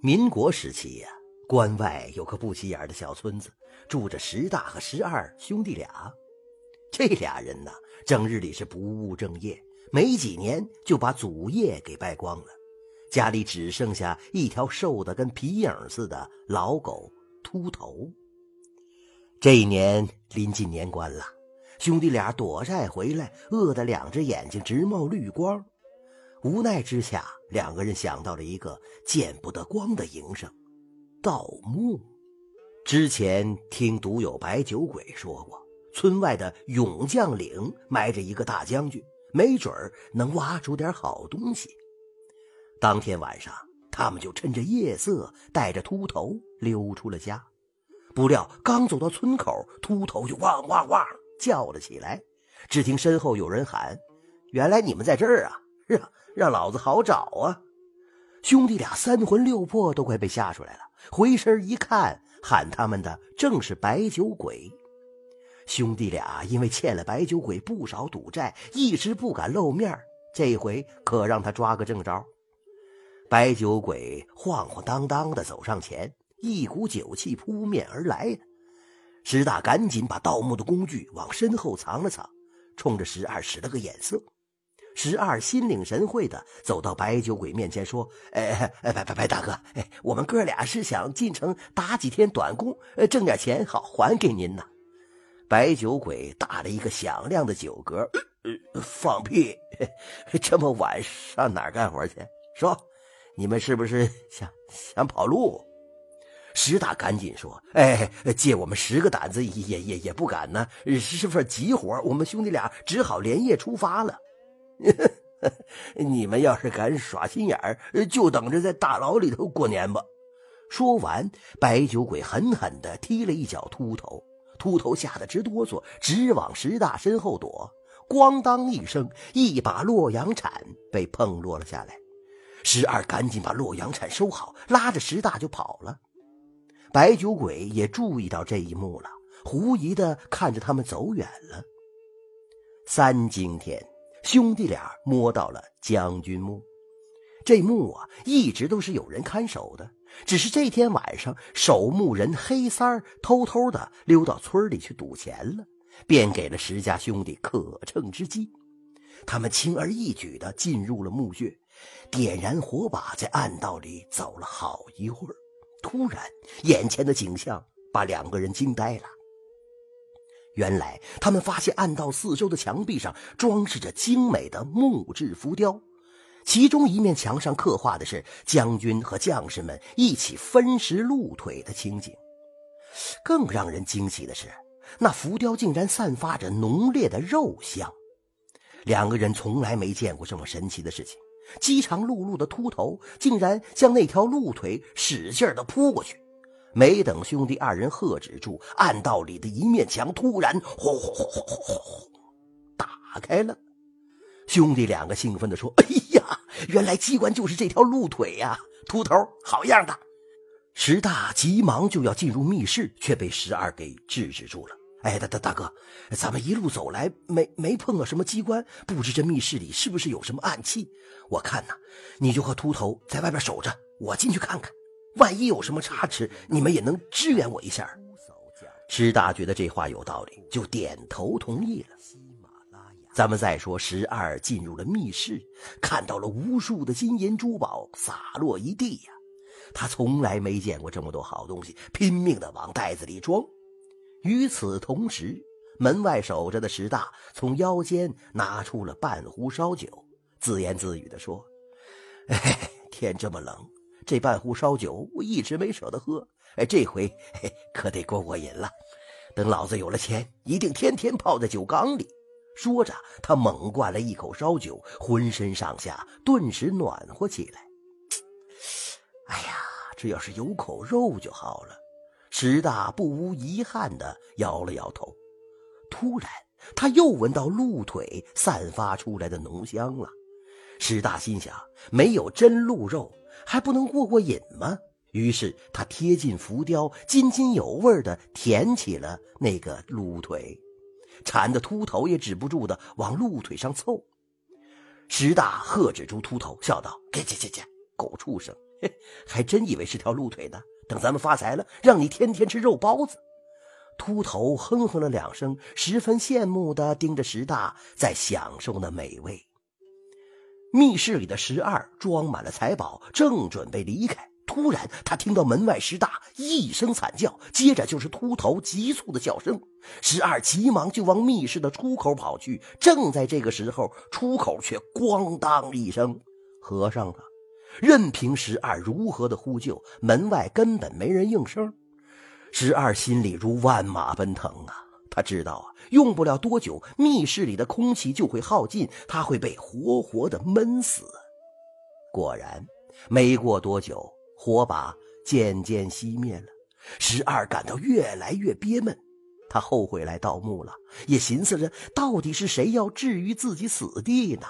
民国时期呀，关外有个不起眼的小村子，住着石大和石二兄弟俩。这俩人呢，整日里是不务正业，没几年就把祖业给败光了，家里只剩下一条瘦的跟皮影似的老狗秃头。这一年临近年关了，兄弟俩躲债回来，饿得两只眼睛直冒绿光。无奈之下，两个人想到了一个见不得光的营生——盗墓。之前听独有白酒鬼说过。村外的勇将岭埋着一个大将军，没准儿能挖出点好东西。当天晚上，他们就趁着夜色，带着秃头溜出了家。不料刚走到村口，秃头就汪汪汪叫了起来。只听身后有人喊：“原来你们在这儿啊！让让老子好找啊！”兄弟俩三魂六魄都快被吓出来了。回身一看，喊他们的正是白酒鬼。兄弟俩因为欠了白酒鬼不少赌债，一直不敢露面。这回可让他抓个正着。白酒鬼晃晃荡荡的走上前，一股酒气扑面而来。石大赶紧把盗墓的工具往身后藏了藏，冲着石二使了个眼色。十二心领神会的走到白酒鬼面前说：“哎哎，白白白大哥，哎，我们哥俩是想进城打几天短工，挣点钱好还给您呢。”白酒鬼打了一个响亮的酒嗝，放屁！这么晚上哪干活去？说，你们是不是想想跑路？石大赶紧说：“哎，借我们十个胆子也也也不敢呢，是份急活，我们兄弟俩只好连夜出发了。你们要是敢耍心眼儿，就等着在大牢里头过年吧。”说完，白酒鬼狠狠地踢了一脚秃头。秃头吓得直哆嗦，直往石大身后躲。咣当一声，一把洛阳铲被碰落了下来。石二赶紧把洛阳铲收好，拉着石大就跑了。白酒鬼也注意到这一幕了，狐疑的看着他们走远了。三更天，兄弟俩摸到了将军墓。这墓啊，一直都是有人看守的。只是这天晚上，守墓人黑三儿偷偷的溜到村里去赌钱了，便给了石家兄弟可乘之机。他们轻而易举的进入了墓穴，点燃火把，在暗道里走了好一会儿。突然，眼前的景象把两个人惊呆了。原来，他们发现暗道四周的墙壁上装饰着精美的木质浮雕。其中一面墙上刻画的是将军和将士们一起分食鹿腿的情景，更让人惊奇的是，那浮雕竟然散发着浓烈的肉香。两个人从来没见过这么神奇的事情，饥肠辘辘的秃头竟然将那条鹿腿使劲的扑过去。没等兄弟二人喝止住，暗道里的一面墙突然轰轰轰轰轰轰打开了。兄弟两个兴奋地说：“哎呀，原来机关就是这条鹿腿呀！秃头，好样的！”石大急忙就要进入密室，却被石二给制止住了。“哎，大大大哥，咱们一路走来没没碰到什么机关，不知这密室里是不是有什么暗器？我看呐，你就和秃头在外边守着，我进去看看，万一有什么差池，你们也能支援我一下。”石大觉得这话有道理，就点头同意了。咱们再说，十二进入了密室，看到了无数的金银珠宝洒落一地呀。他从来没见过这么多好东西，拼命的往袋子里装。与此同时，门外守着的石大从腰间拿出了半壶烧酒，自言自语的说：“哎，天这么冷，这半壶烧酒我一直没舍得喝，哎，这回可得过过瘾了。等老子有了钱，一定天天泡在酒缸里。”说着，他猛灌了一口烧酒，浑身上下顿时暖和起来。哎呀，这要是有口肉就好了。石大不无遗憾的摇了摇头。突然，他又闻到鹿腿散发出来的浓香了。石大心想：没有真鹿肉，还不能过过瘾吗？于是他贴近浮雕，津津有味的舔起了那个鹿腿。馋的秃头也止不住的往鹿腿上凑，石大喝止住秃头，笑道：“给给给给，狗畜生，嘿还真以为是条鹿腿呢。等咱们发财了，让你天天吃肉包子。秃头哼哼了两声，十分羡慕地盯着石大在享受那美味。密室里的十二装满了财宝，正准备离开，突然他听到门外石大一声惨叫，接着就是秃头急促的叫声。十二急忙就往密室的出口跑去。正在这个时候，出口却咣当一声合上了。任凭十二如何的呼救，门外根本没人应声。十二心里如万马奔腾啊！他知道啊，用不了多久，密室里的空气就会耗尽，他会被活活的闷死。果然，没过多久，火把渐渐熄灭了。十二感到越来越憋闷，他后悔来盗墓了，也寻思着到底是谁要置于自己死地呢？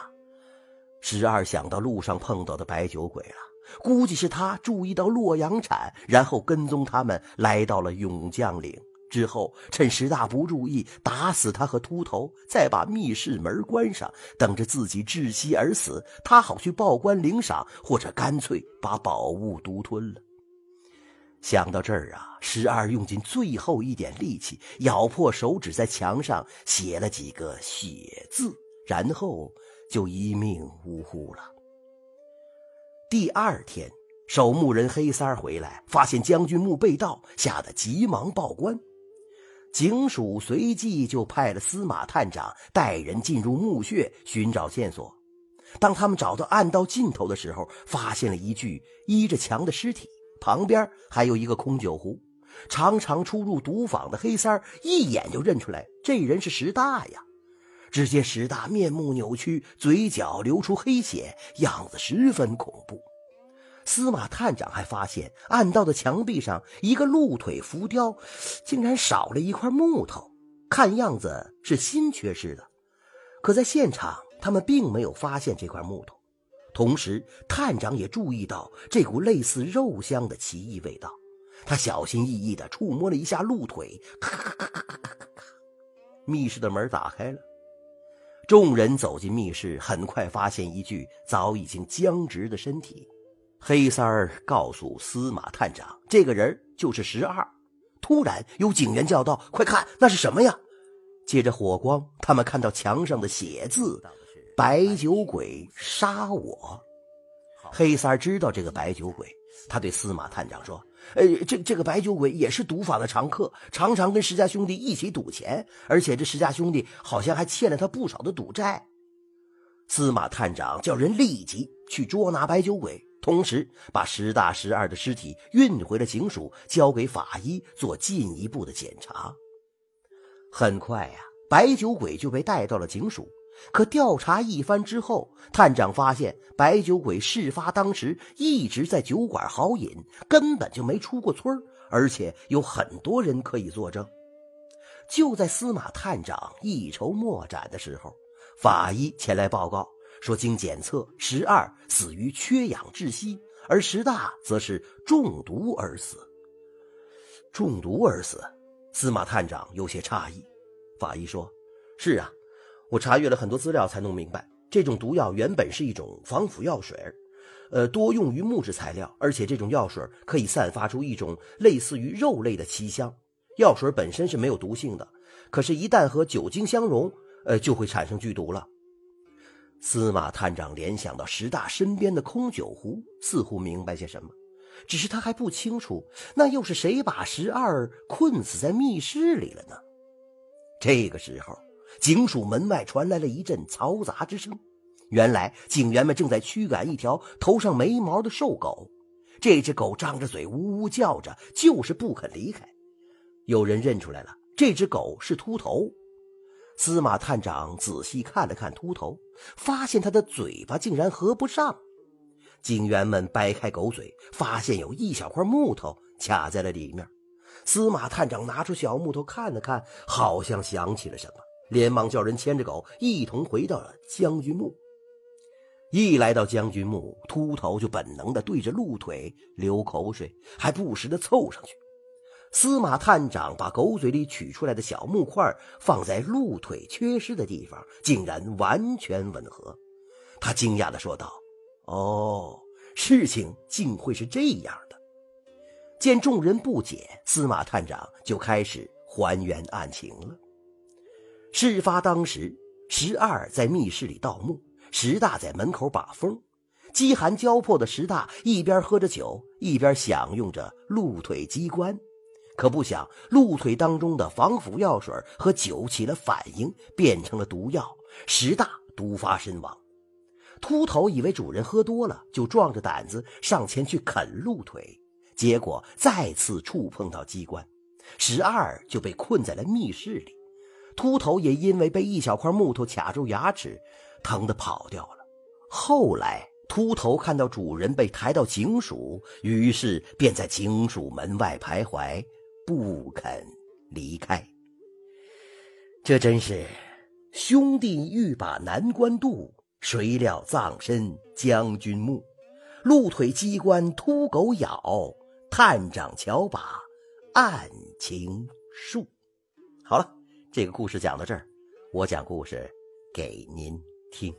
十二想到路上碰到的白酒鬼了，估计是他注意到洛阳铲，然后跟踪他们来到了永将岭，之后趁石大不注意打死他和秃头，再把密室门关上，等着自己窒息而死，他好去报官领赏，或者干脆把宝物独吞了。想到这儿啊，十二用尽最后一点力气，咬破手指在墙上写了几个血字，然后。就一命呜呼了。第二天，守墓人黑三儿回来，发现将军墓被盗，吓得急忙报官。警署随即就派了司马探长带人进入墓穴寻找线索。当他们找到暗道尽头的时候，发现了一具依着墙的尸体，旁边还有一个空酒壶。常常出入赌坊的黑三儿一眼就认出来，这人是石大呀。只见石大面目扭曲，嘴角流出黑血，样子十分恐怖。司马探长还发现暗道的墙壁上一个鹿腿浮雕，竟然少了一块木头，看样子是新缺失的。可在现场，他们并没有发现这块木头。同时，探长也注意到这股类似肉香的奇异味道。他小心翼翼地触摸了一下鹿腿，咔咔咔咔咔咔咔，密室的门打开了。众人走进密室，很快发现一具早已经僵直的身体。黑三儿告诉司马探长，这个人就是十二。突然，有警员叫道：“快看，那是什么呀？”借着火光，他们看到墙上的写字：“白酒鬼杀我。”黑三儿知道这个白酒鬼，他对司马探长说。呃，这这个白酒鬼也是赌坊的常客，常常跟石家兄弟一起赌钱，而且这石家兄弟好像还欠了他不少的赌债。司马探长叫人立即去捉拿白酒鬼，同时把石大、石二的尸体运回了警署，交给法医做进一步的检查。很快呀，白酒鬼就被带到了警署。可调查一番之后，探长发现白酒鬼事发当时一直在酒馆豪饮，根本就没出过村而且有很多人可以作证。就在司马探长一筹莫展的时候，法医前来报告说，经检测，十二死于缺氧窒息，而十大则是中毒而死。中毒而死，司马探长有些诧异。法医说：“是啊。”我查阅了很多资料，才弄明白，这种毒药原本是一种防腐药水，呃，多用于木质材料，而且这种药水可以散发出一种类似于肉类的奇香。药水本身是没有毒性的，可是，一旦和酒精相融，呃，就会产生剧毒了。司马探长联想到石大身边的空酒壶，似乎明白些什么，只是他还不清楚，那又是谁把十二困死在密室里了呢？这个时候。警署门外传来了一阵嘈杂之声，原来警员们正在驱赶一条头上没毛的瘦狗。这只狗张着嘴呜呜叫着，就是不肯离开。有人认出来了，这只狗是秃头。司马探长仔细看了看秃头，发现他的嘴巴竟然合不上。警员们掰开狗嘴，发现有一小块木头卡在了里面。司马探长拿出小木头看了看，好像想起了什么。连忙叫人牵着狗一同回到了将军墓。一来到将军墓，秃头就本能的对着鹿腿流口水，还不时的凑上去。司马探长把狗嘴里取出来的小木块放在鹿腿缺失的地方，竟然完全吻合。他惊讶的说道：“哦，事情竟会是这样的。见众人不解，司马探长就开始还原案情了。事发当时，石二在密室里盗墓，石大在门口把风。饥寒交迫的石大一边喝着酒，一边享用着鹿腿机关。可不想，鹿腿当中的防腐药水和酒起了反应，变成了毒药，十大毒发身亡。秃头以为主人喝多了，就壮着胆子上前去啃鹿腿，结果再次触碰到机关，十二就被困在了密室里。秃头也因为被一小块木头卡住牙齿，疼得跑掉了。后来，秃头看到主人被抬到警署，于是便在警署门外徘徊。不肯离开，这真是兄弟欲把难关渡，谁料葬身将军墓。鹿腿机关秃狗咬，探长瞧把案情述。好了，这个故事讲到这儿，我讲故事给您听。